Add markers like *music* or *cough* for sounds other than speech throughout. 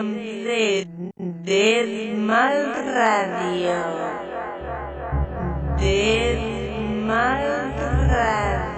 De Deadmal Radio. De mal Radio.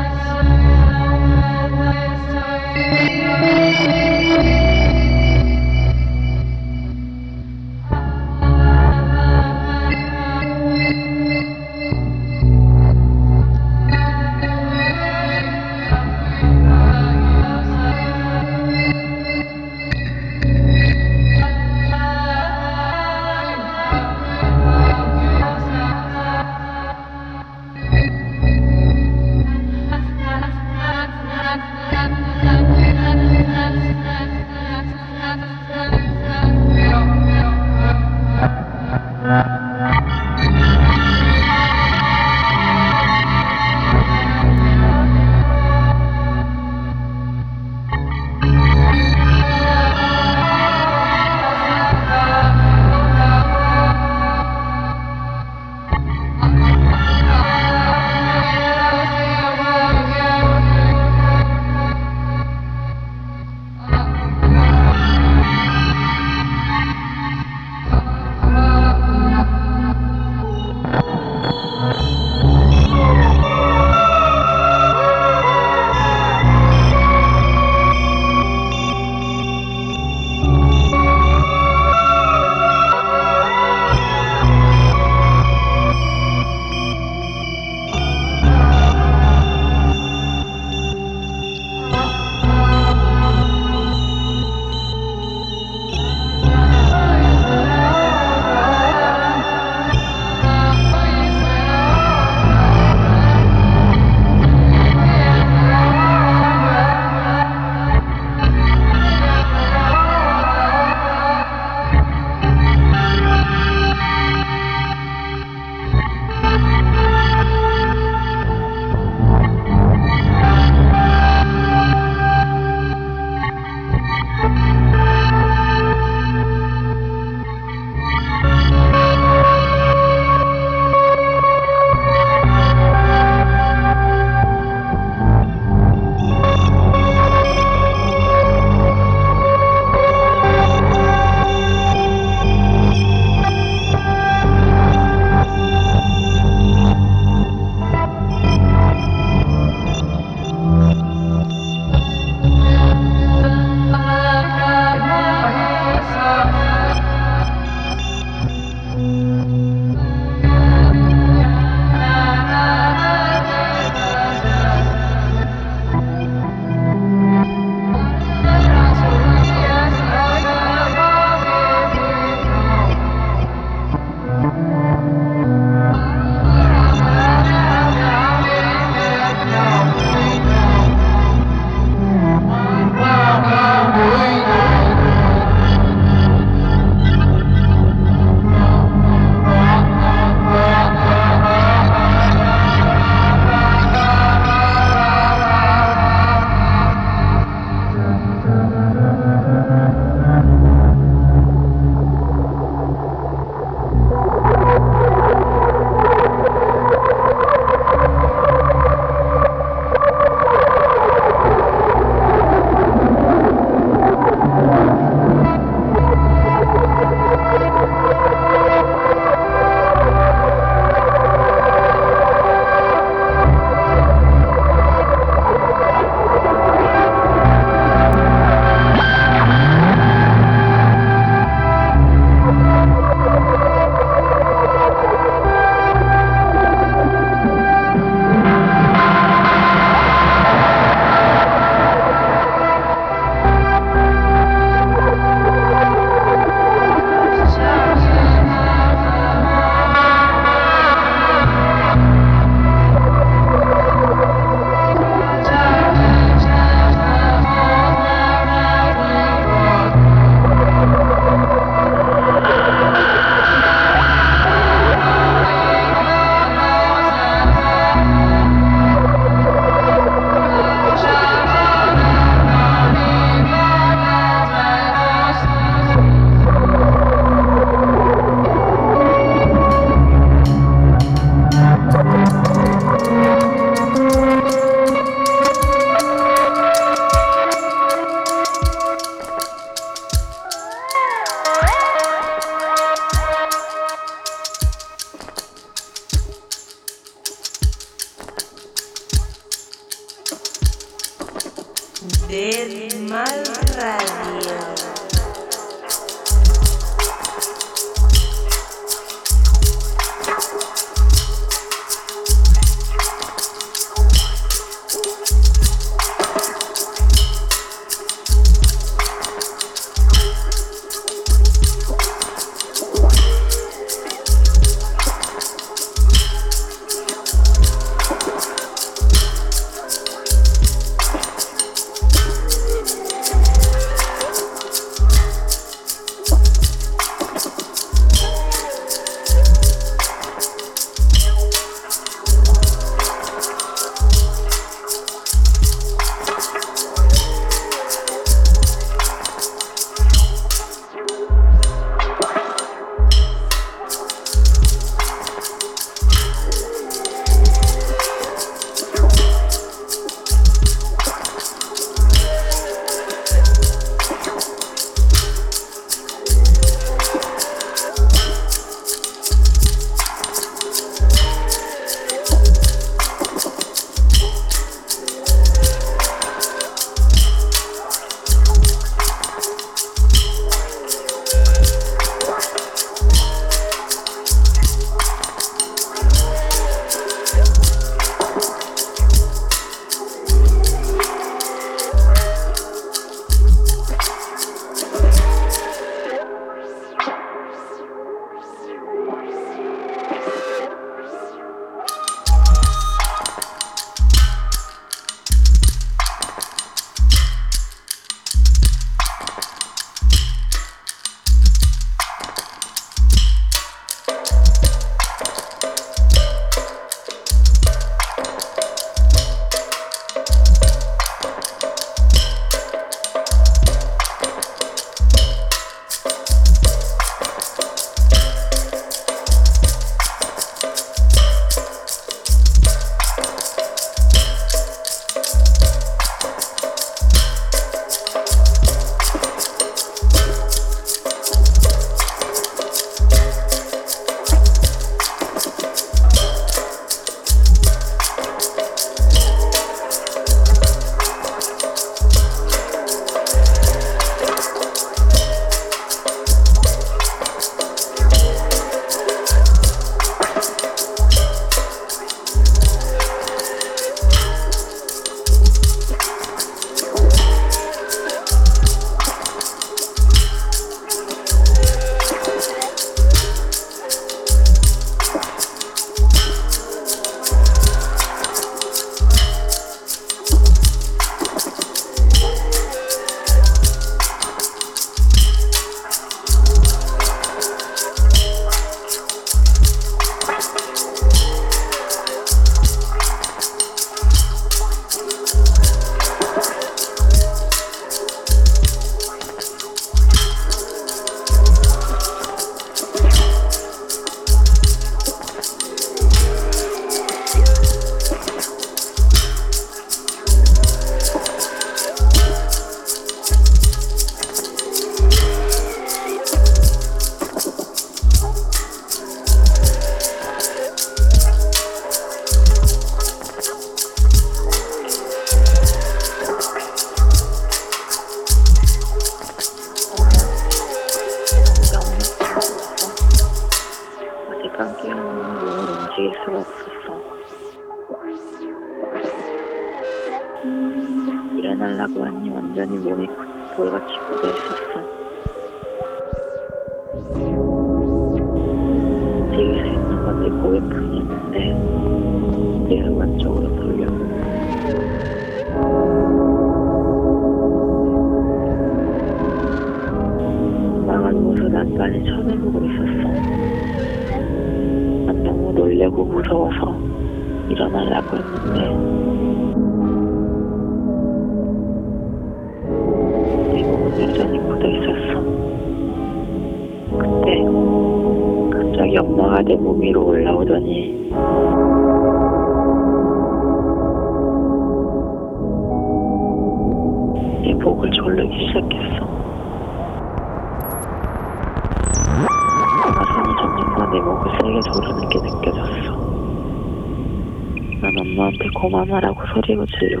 det var til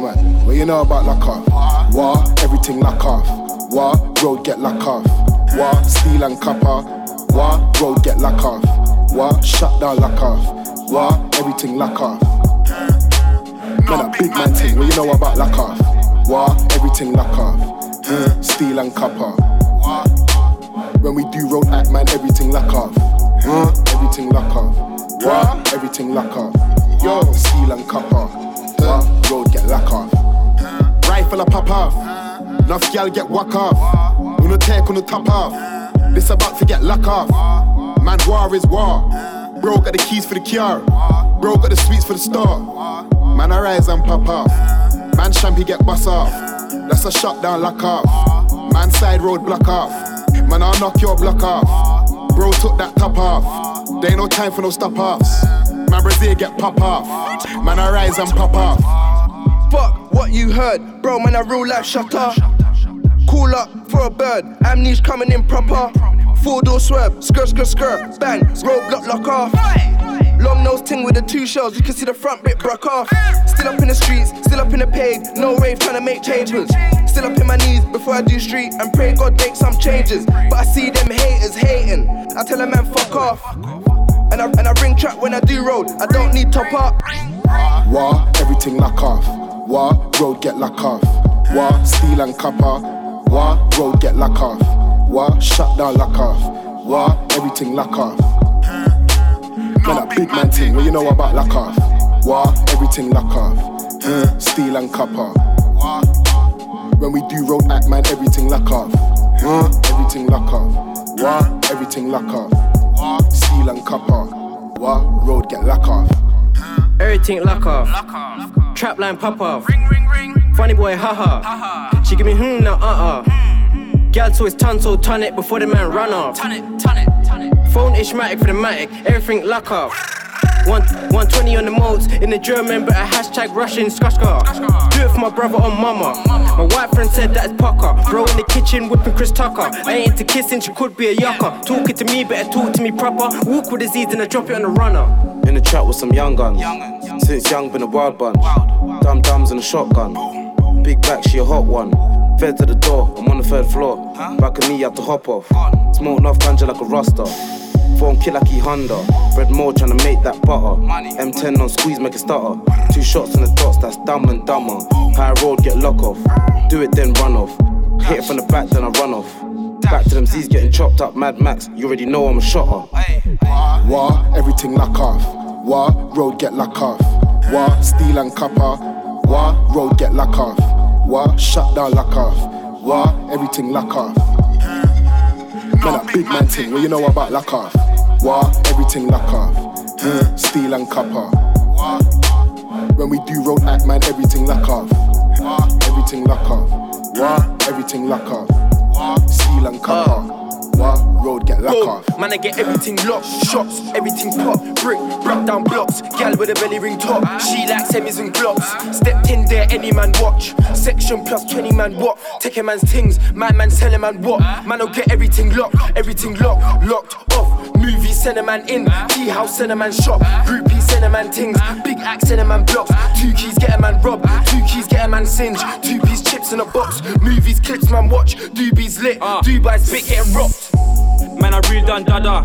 man, what you know about lock off? What? Everything lock off. What? Road get lock off. What? Steel and copper. What? Road get lock off. What? Shut down lock off. What? Everything lock off. Man, a big man thing, what you know about lock off? What? Everything lock off. Mm, steel and copper. When we do road act, man, everything lock off. Huh? Everything lock off. What? Everything lock off. Yo, steel and copper. What? Lock off. Rifle a pop off. Enough gal get whack off. Wanna take on the top off. This about to get lock off. Man, war is war. Bro got the keys for the car. Bro got the sweets for the store. Man, I rise and pop off. Man, champy get bust off. That's a shutdown lock off. Man, side road block off. Man, I'll knock your block off. Bro took that top off. There ain't no time for no stop offs. Man, Brazil get pop off. Man, I rise and pop off. Fuck what you heard, bro. Man, I real life shutter. Call up for a bird. Amnesia coming in proper. Four door swerve, skirt, skirt, skirt, bang, roadblock lock off. Long nose ting with the two shells, you can see the front bit broke off. Still up in the streets, still up in the pave, no rave trying to make changes. Still up in my knees before I do street and pray God make some changes. But I see them haters hating. I tell a man fuck off. And I, and I ring trap when I do road, I don't need top up. War, everything lock off. War, road get lock off. War, steel and copper. War, road get lock off. War, shut down lock off. War, everything lock off. Man, a big man thing, what you know about lock off? War, everything lock off. Mm, steel and copper. When we do road act, man, everything lock off. Mm, everything lock off. War, everything lock off. Steel and copper. War, road get lock off. Everything lock off. Trap line pop off. Funny boy, haha. She give me hmm now, uh uh. Gal to his ton, so turn it before the man run off. Turn it, turn it, turn it. Phone ishmatic for the matic, everything lock off. One, 120 on the modes in the German, but a hashtag Russian skashka. Do it for my brother or mama. My white friend said that is pucker. Bro in the kitchen whipping Chris Tucker. I ain't into kissing, she could be a yucker. Talking to me, better talk to me proper. Walk with disease and I drop it on the runner. In the trap with some young guns. Since young, been a wild bunch. Dum dums and a shotgun. Big back, she a hot one. Fed to the door, I'm on the third floor. Back of me, you have to hop off. Smoke enough ganja like a rasta. Phone kill like E Honda. Bread more trying to make that butter. M10 on squeeze, make it stutter. Two shots on the dots, that's dumb and dumber. High road, get lock off. Do it, then run off. Hit it from the back, then I run off. Back to them Z's getting chopped up, Mad Max. You already know I'm a shotter. War, everything lock off. War, road get lock off. War, steel and copper. War, road get lock off. War, shut down lock off. War, everything lock off. Man, a big man thing, what you know about lock off? War, everything lock off. Mm, steel and copper. When we do road act, man, everything lock off. Everything lock off. War, everything lock off. Steel and copper. War, road get lock off. man, I get everything locked, shots, everything pop, brick, broke down blocks, gal with a belly ring top, she likes semis and glocks, stepped in there, any man watch, section plus 20 man what, take a man's things, man man sell a man what, man I'll get everything locked, everything locked, locked off, movie man in, tea house man shop, groupie man things, big axe man blocks, two keys get a man rob, two keys get a man singe, two piece chips in a box, movies clips man watch, doobies lit, ah. Dubai's bit getting rocked. Man, I real done dada.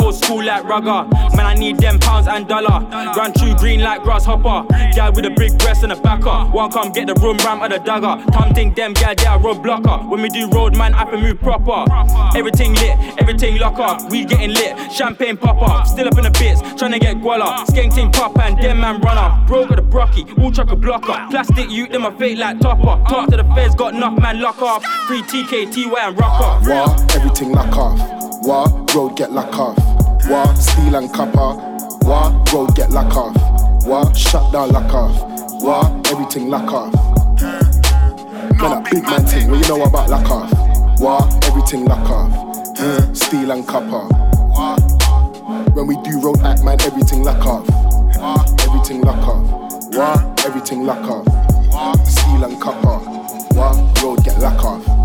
Old school like rugger. Man, I need them pounds and dollar. Run through green like grasshopper. Gal with a big breast and a backer. One come get the room ram of the dagger. Come think them gal they a road blocker. When we do road, man, I can move proper. Everything lit, everything lock up. We getting lit, champagne pop up. Still up in the bits, trying to get guala. Skank ting pop and them man run up. Bro got the brocky, all truck a blocker. Plastic youth, them a fake like topper. Talk to the feds, got enough man lock off. Free TK, TY and rock up. War, everything lock off. War, road get lock off. War, steel and copper. War, road get lock off. War, shut down lock off. War, everything lock off. Man, that big man thing, what you know about lock off? What? Everything lock off. Mm, steel and copper. When we do road act, man, everything lock off. Everything lock off. What? Everything lock off. Steel and copper. What? Road get lock off.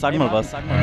Sarmal was. Sarmal.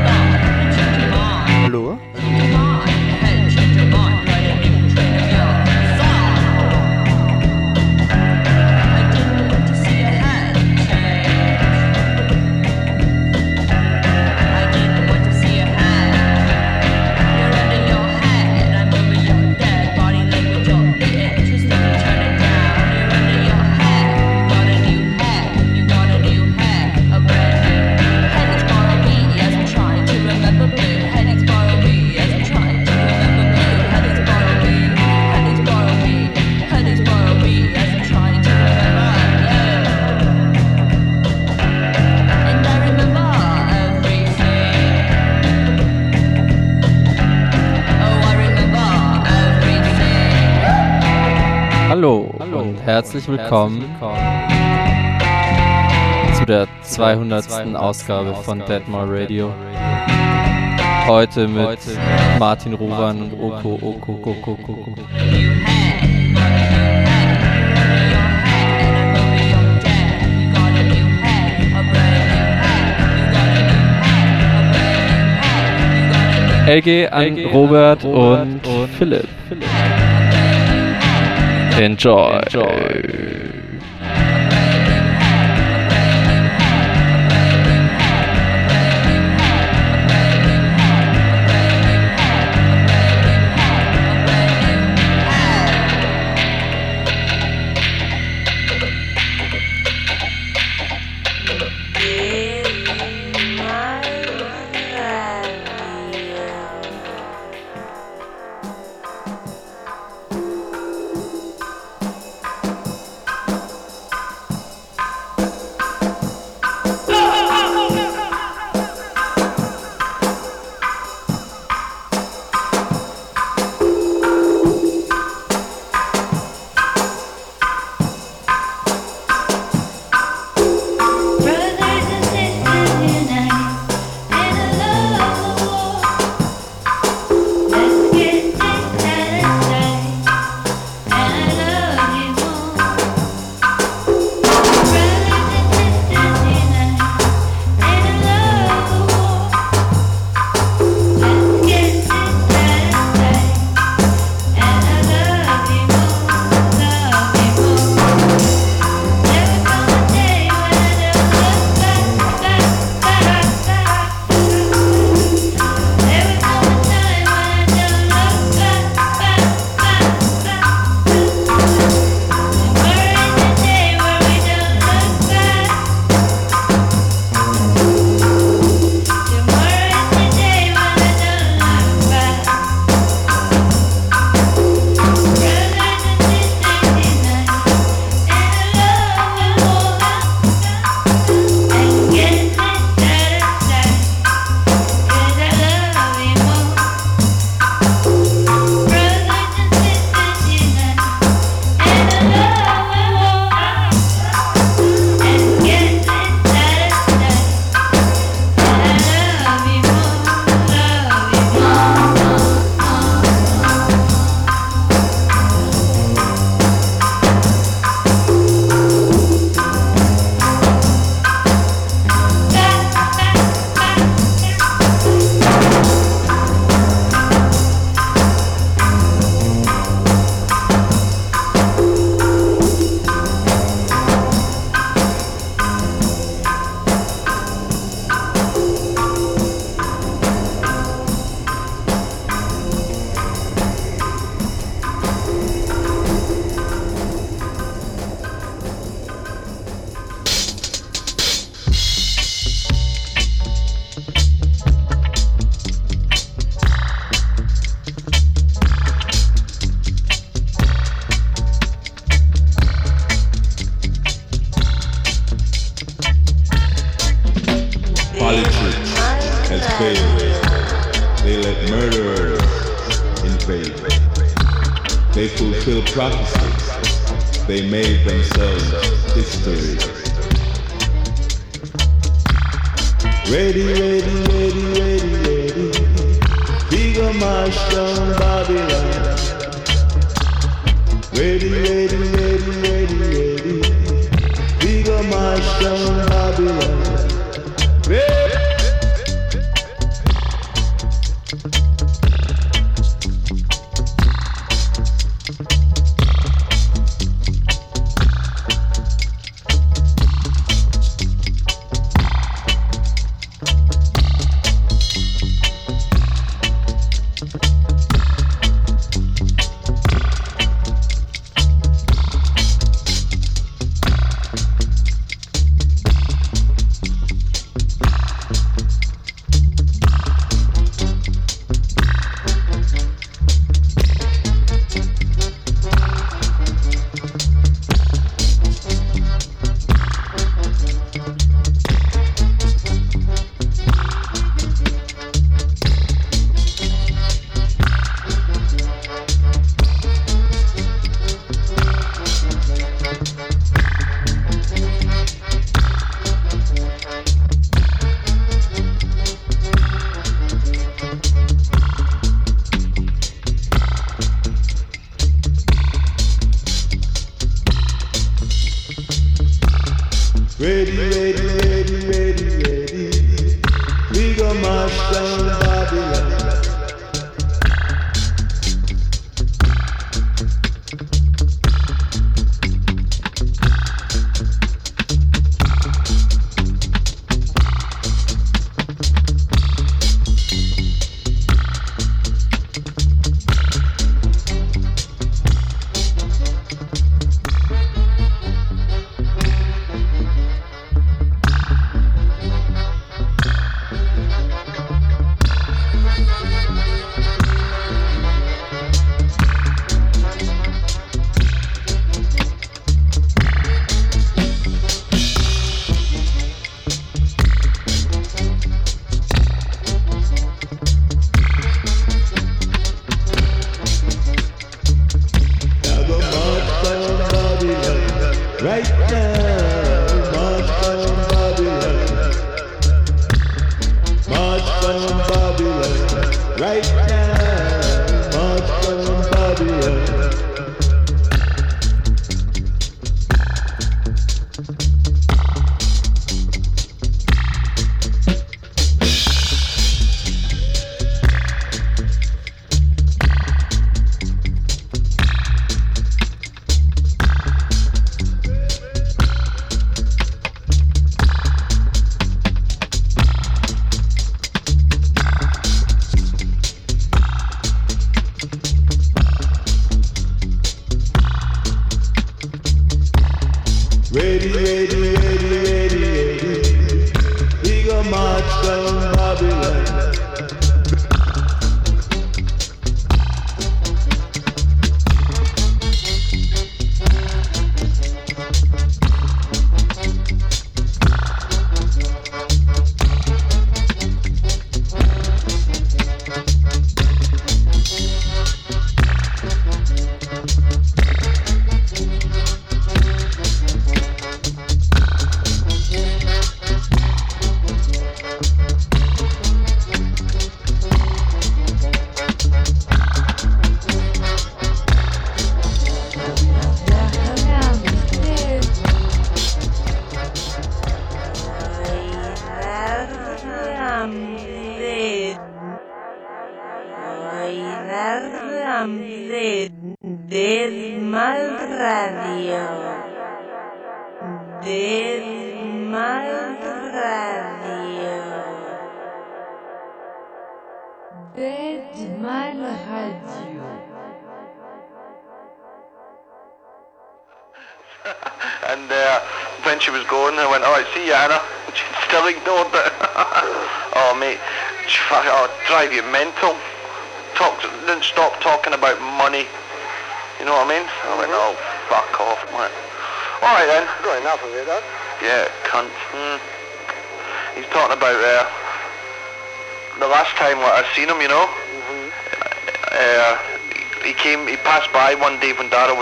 Herzlich willkommen, zu der 200. Ausgabe von Deadmall Radio. Heute mit Martin Ruwan und Oko Oko Oko Oko. LG an Robert und Philipp. Enjoy, enjoy. March down Babylon. Ready.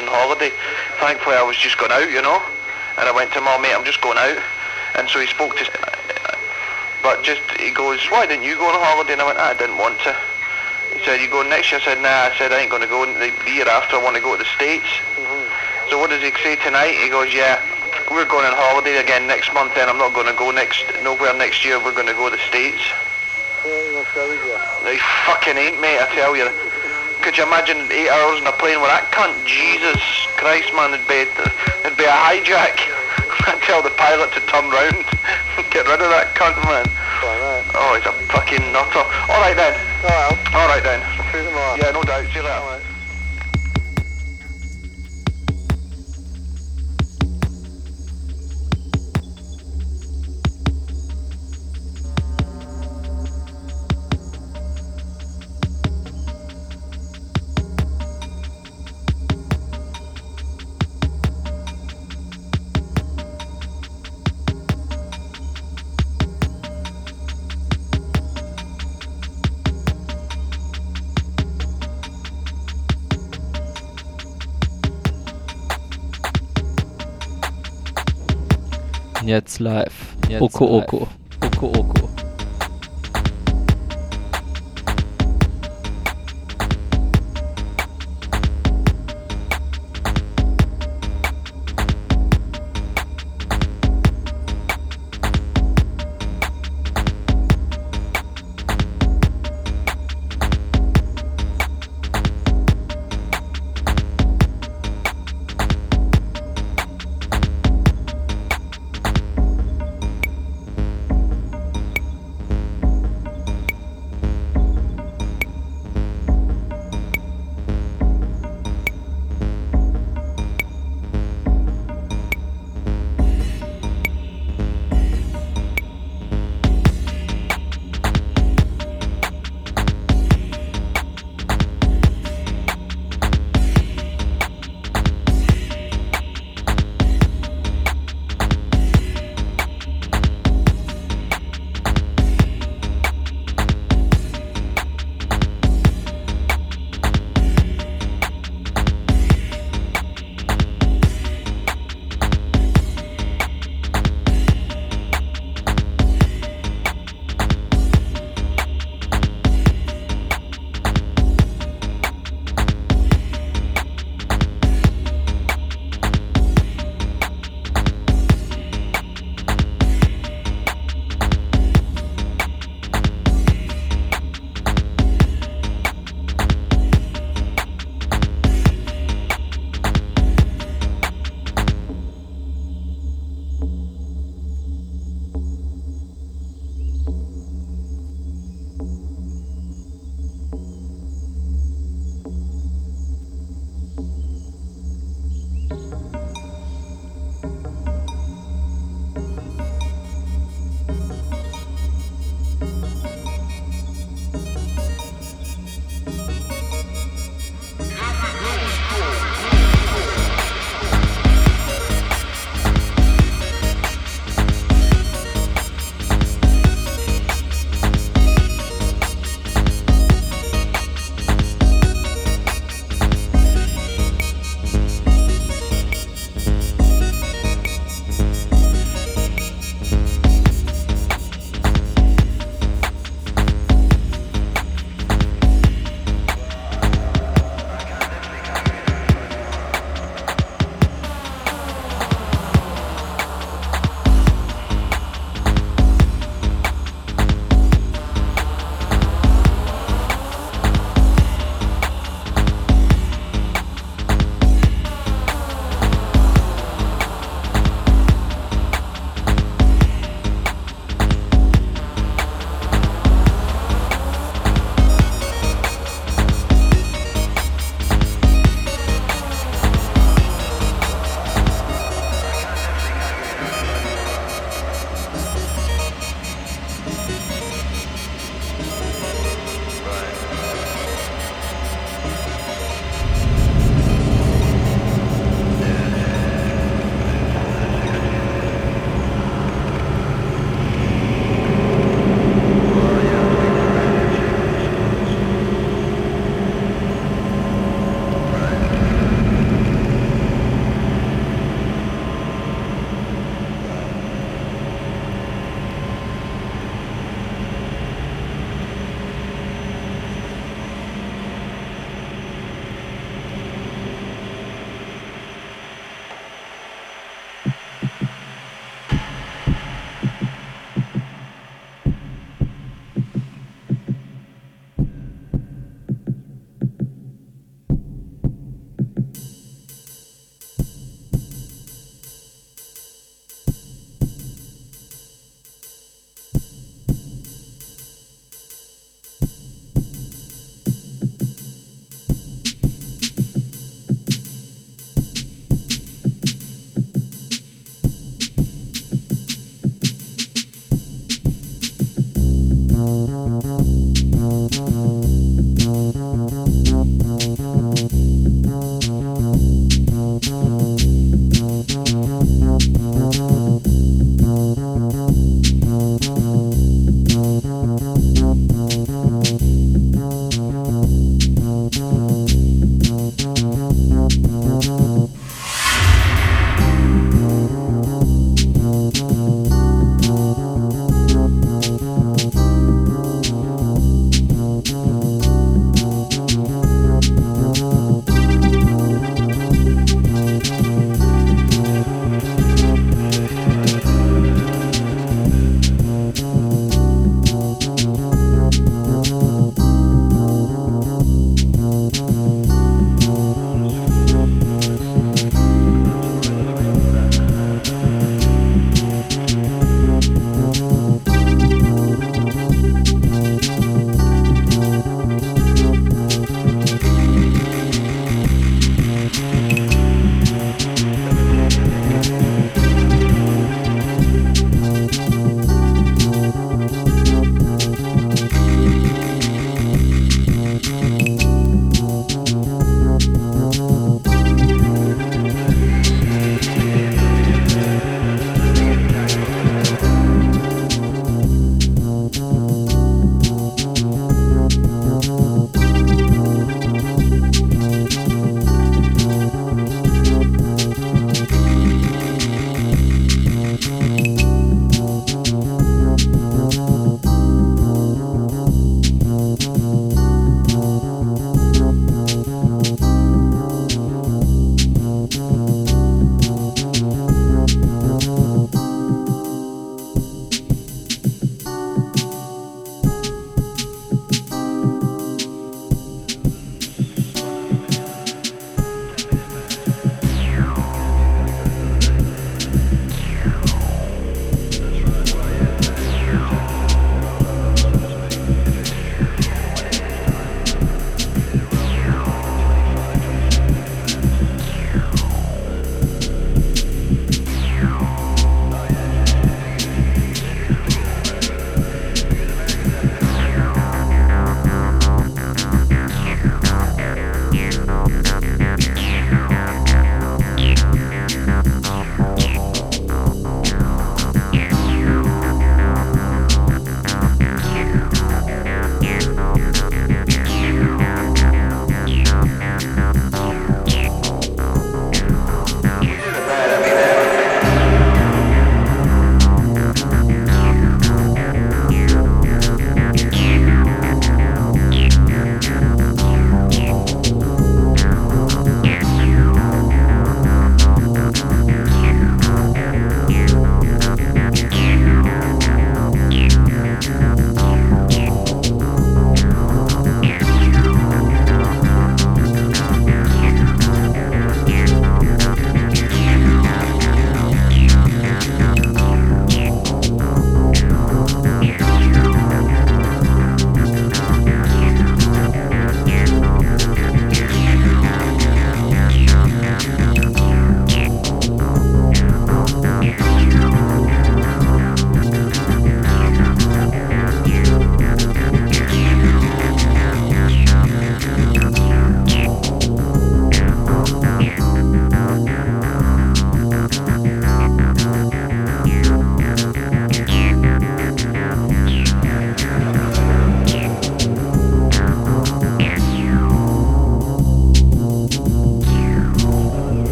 Was on holiday. Thankfully, I was just going out, you know. And I went to oh mate, I'm just going out. And so he spoke to, but just he goes, why didn't you go on holiday? And I went, "Ah, I didn't want to. He said, you going next year? I said, nah. I said, I ain't going to go. The, the year after, I want to go to the States. So what does he say tonight? He goes, yeah, we're going on holiday again next month. Then I'm not going to go next nowhere next year. We're going to go to the States. They fucking ain't, mate. I tell you. Could you imagine eight hours in a plane with that cunt? Jesus Christ, man, it'd be it'd be a hijack. *laughs* I'd tell the pilot to turn round, get rid of that cunt, man. Oh, he's a fucking nutter. All right then. All right then. Yeah, no doubt. See you later. Jetzt live. Jetzt Oko live. Oko. Oko Oko.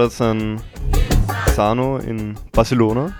Shoutouts an Sano in Barcelona.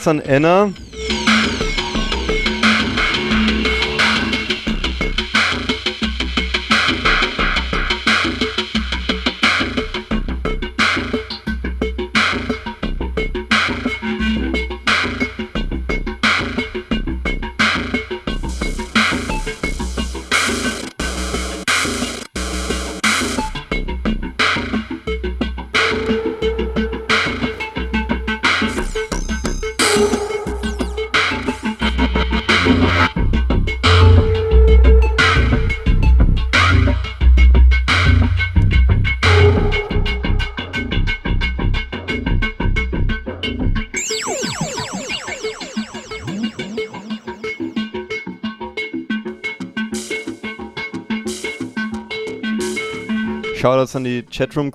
Shoutouts an Anna. Shoutouts an die Chatroom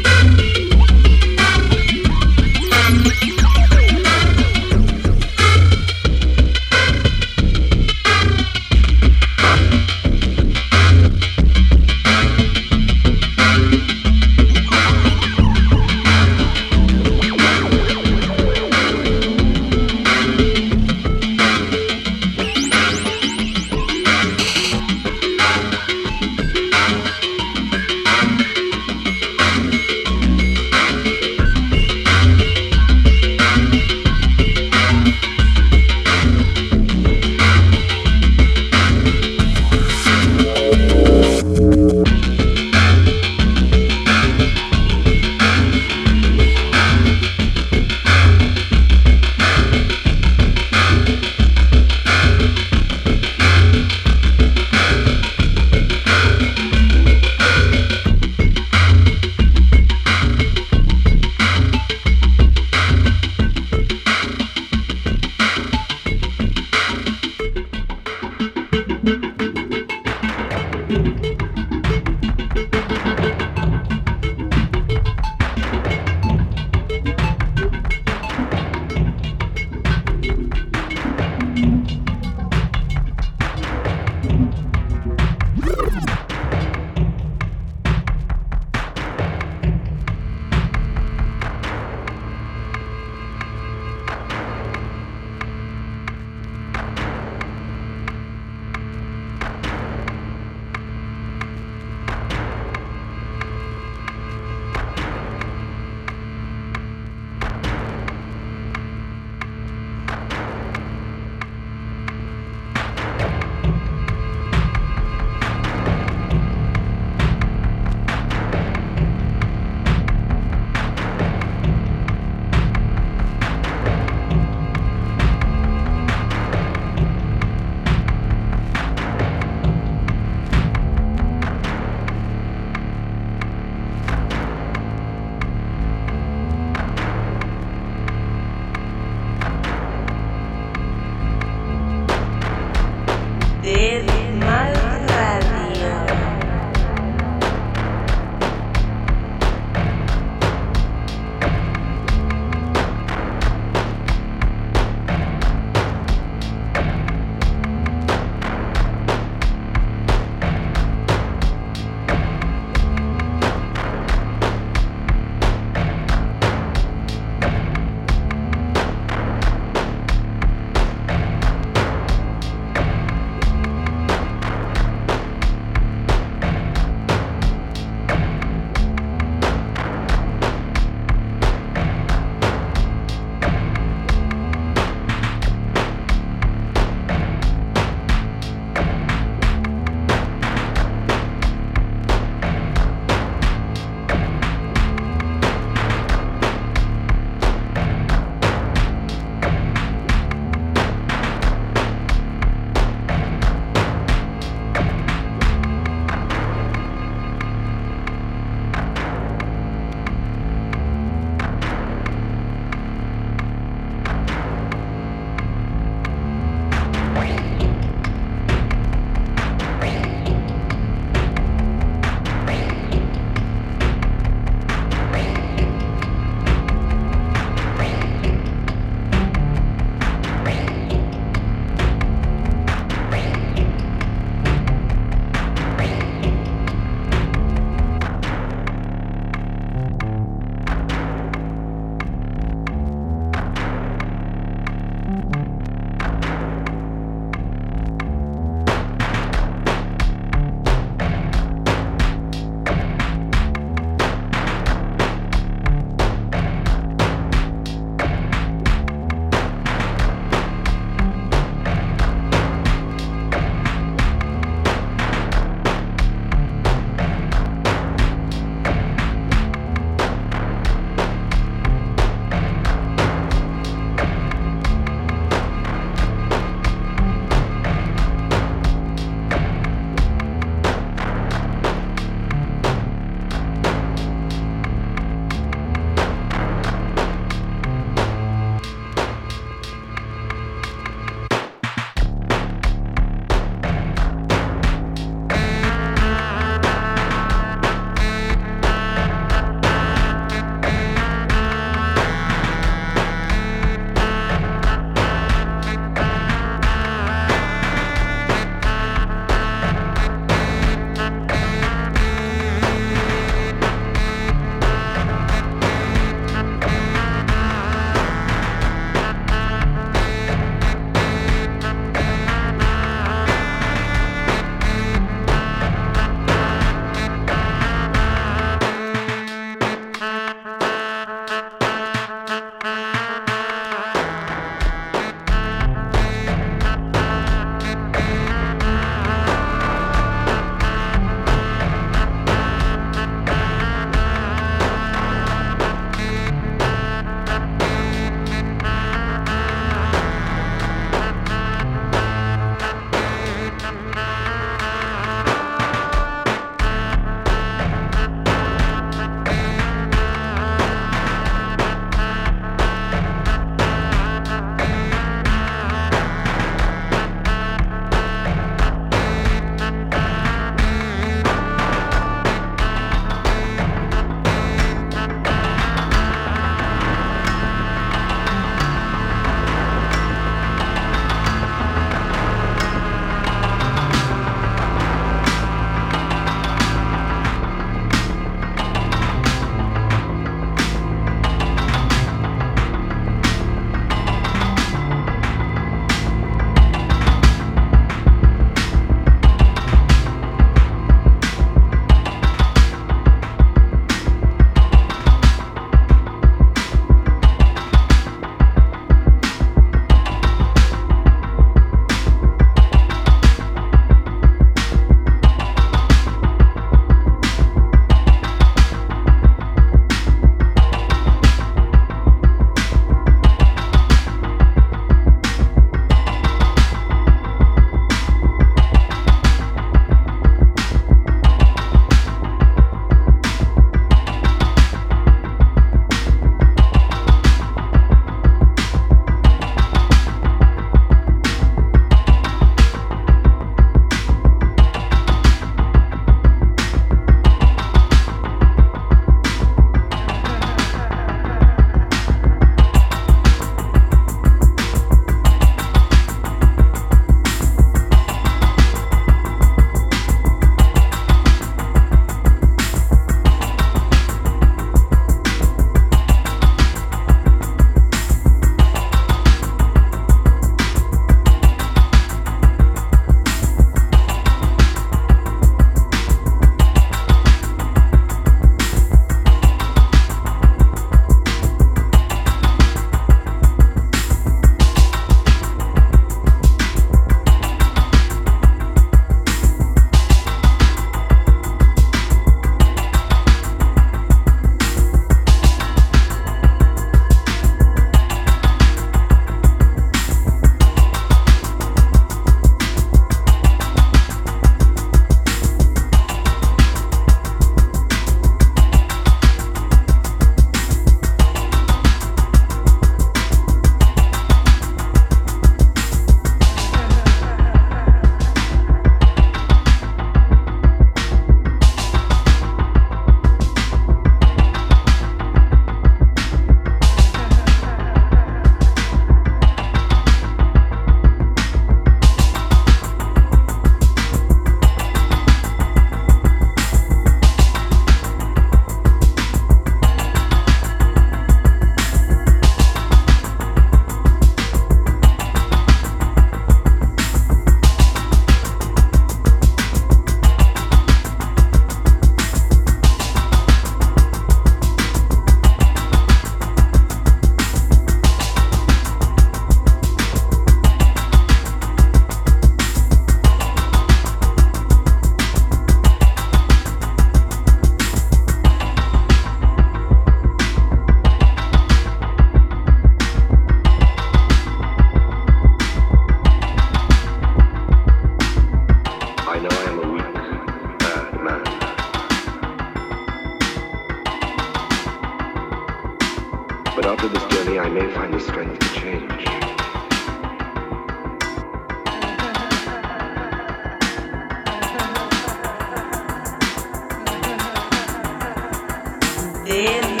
beleza.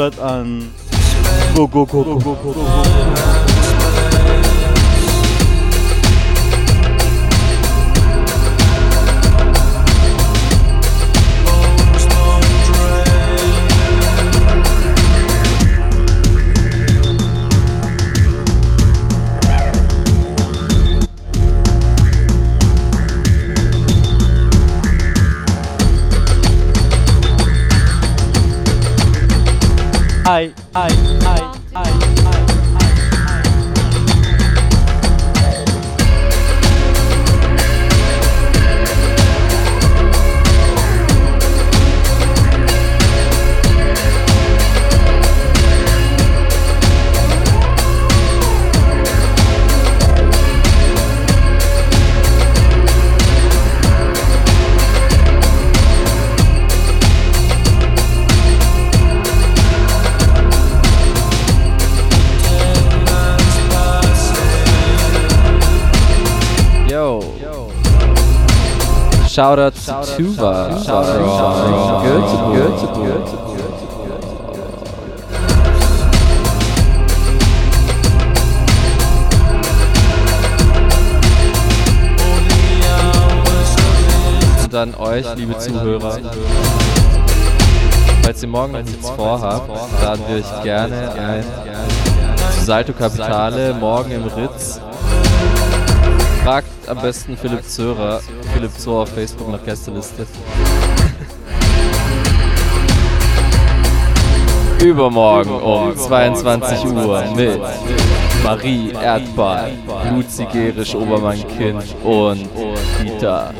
Shoutout an Go Go Go Go Go Go Go. Hi, Shout out to Tuba. Shout out. Good, good, good, good. Und an euch, liebe Zuhörer. Falls ihr morgen noch nichts vorhabt, laden wir euch gerne ein zu Salto Capitale, morgen im Ritz. Fragt am besten Philipp Zörer, Philipp Zohr auf Facebook nach Gästeliste. Übermorgen um 22 Uhr mit Marie Erdball, Luzi Gerisch Obermann-Kind und Dieter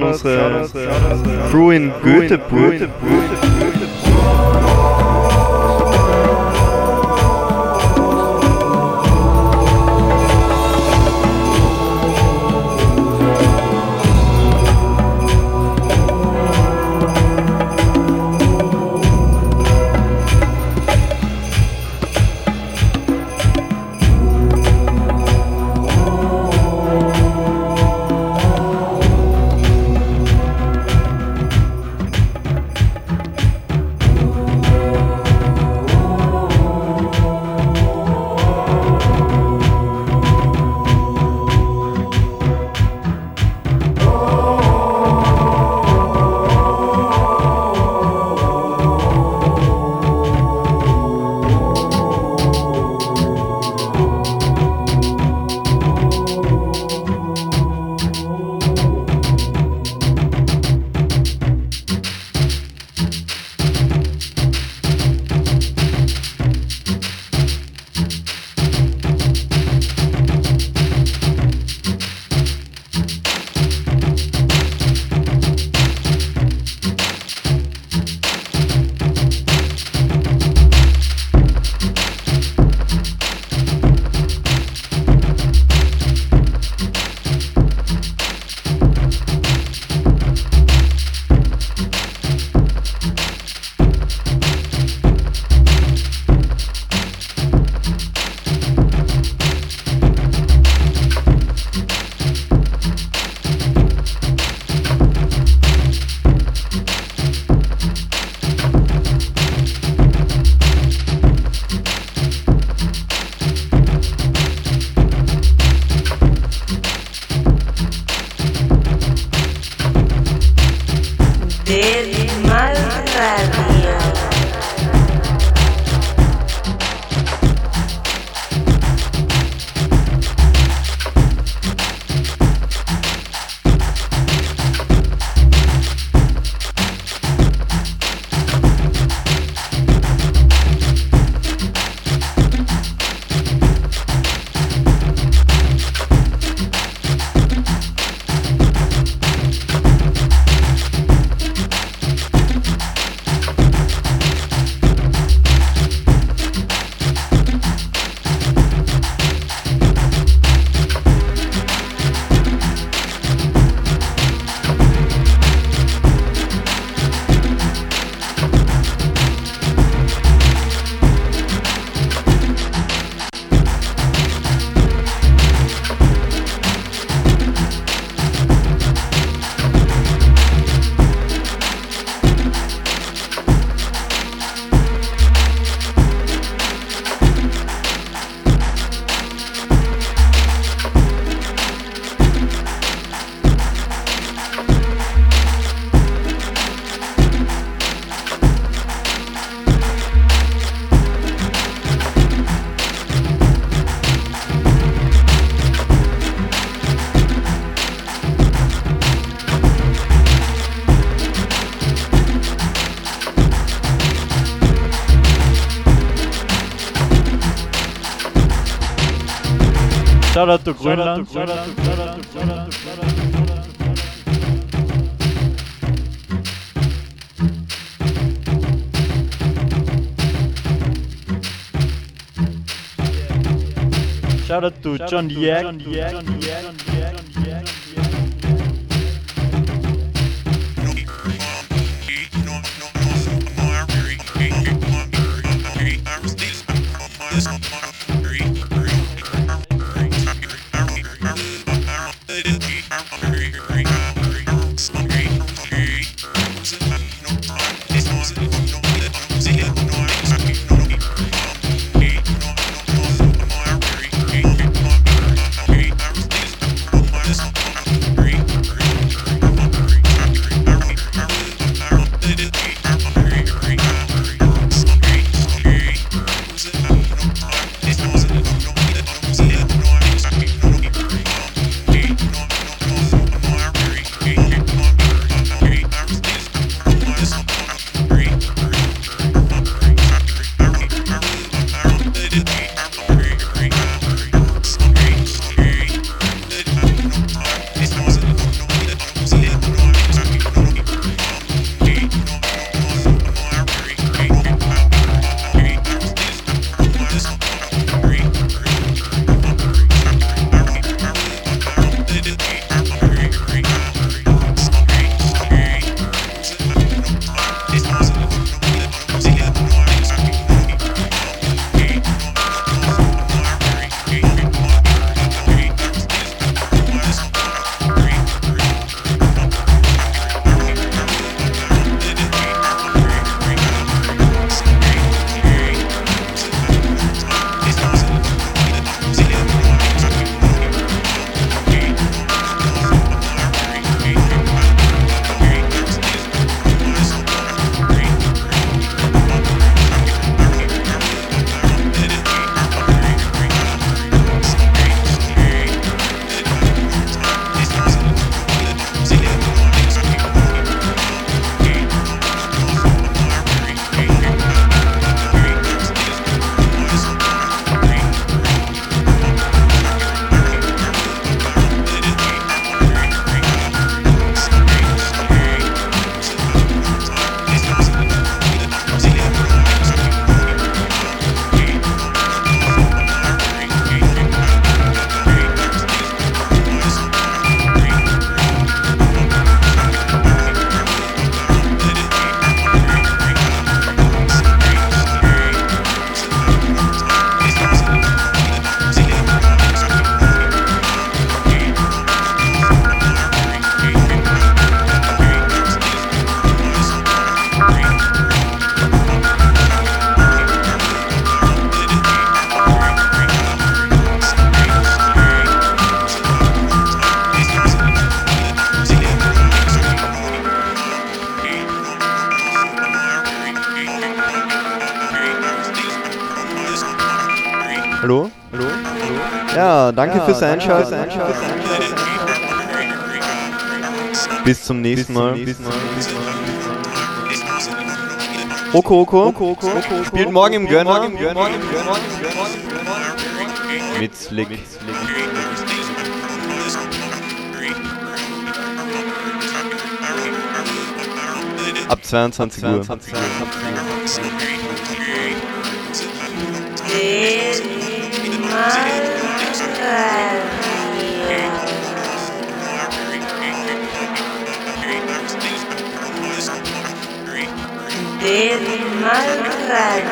Charles, Charles, Charles, Shoutout to Grönland. Shoutout to Grönland. Shout out to John Yak. fürs Einschalten. Danke fürs Einschalten. Bis zum nächsten Mal. Oko Oko. Oko, Oko. Spielt morgen im Gönner. Mit Slick. Mit Slick. Ab 22 Uhr. 22 Uhr. Mall Radio.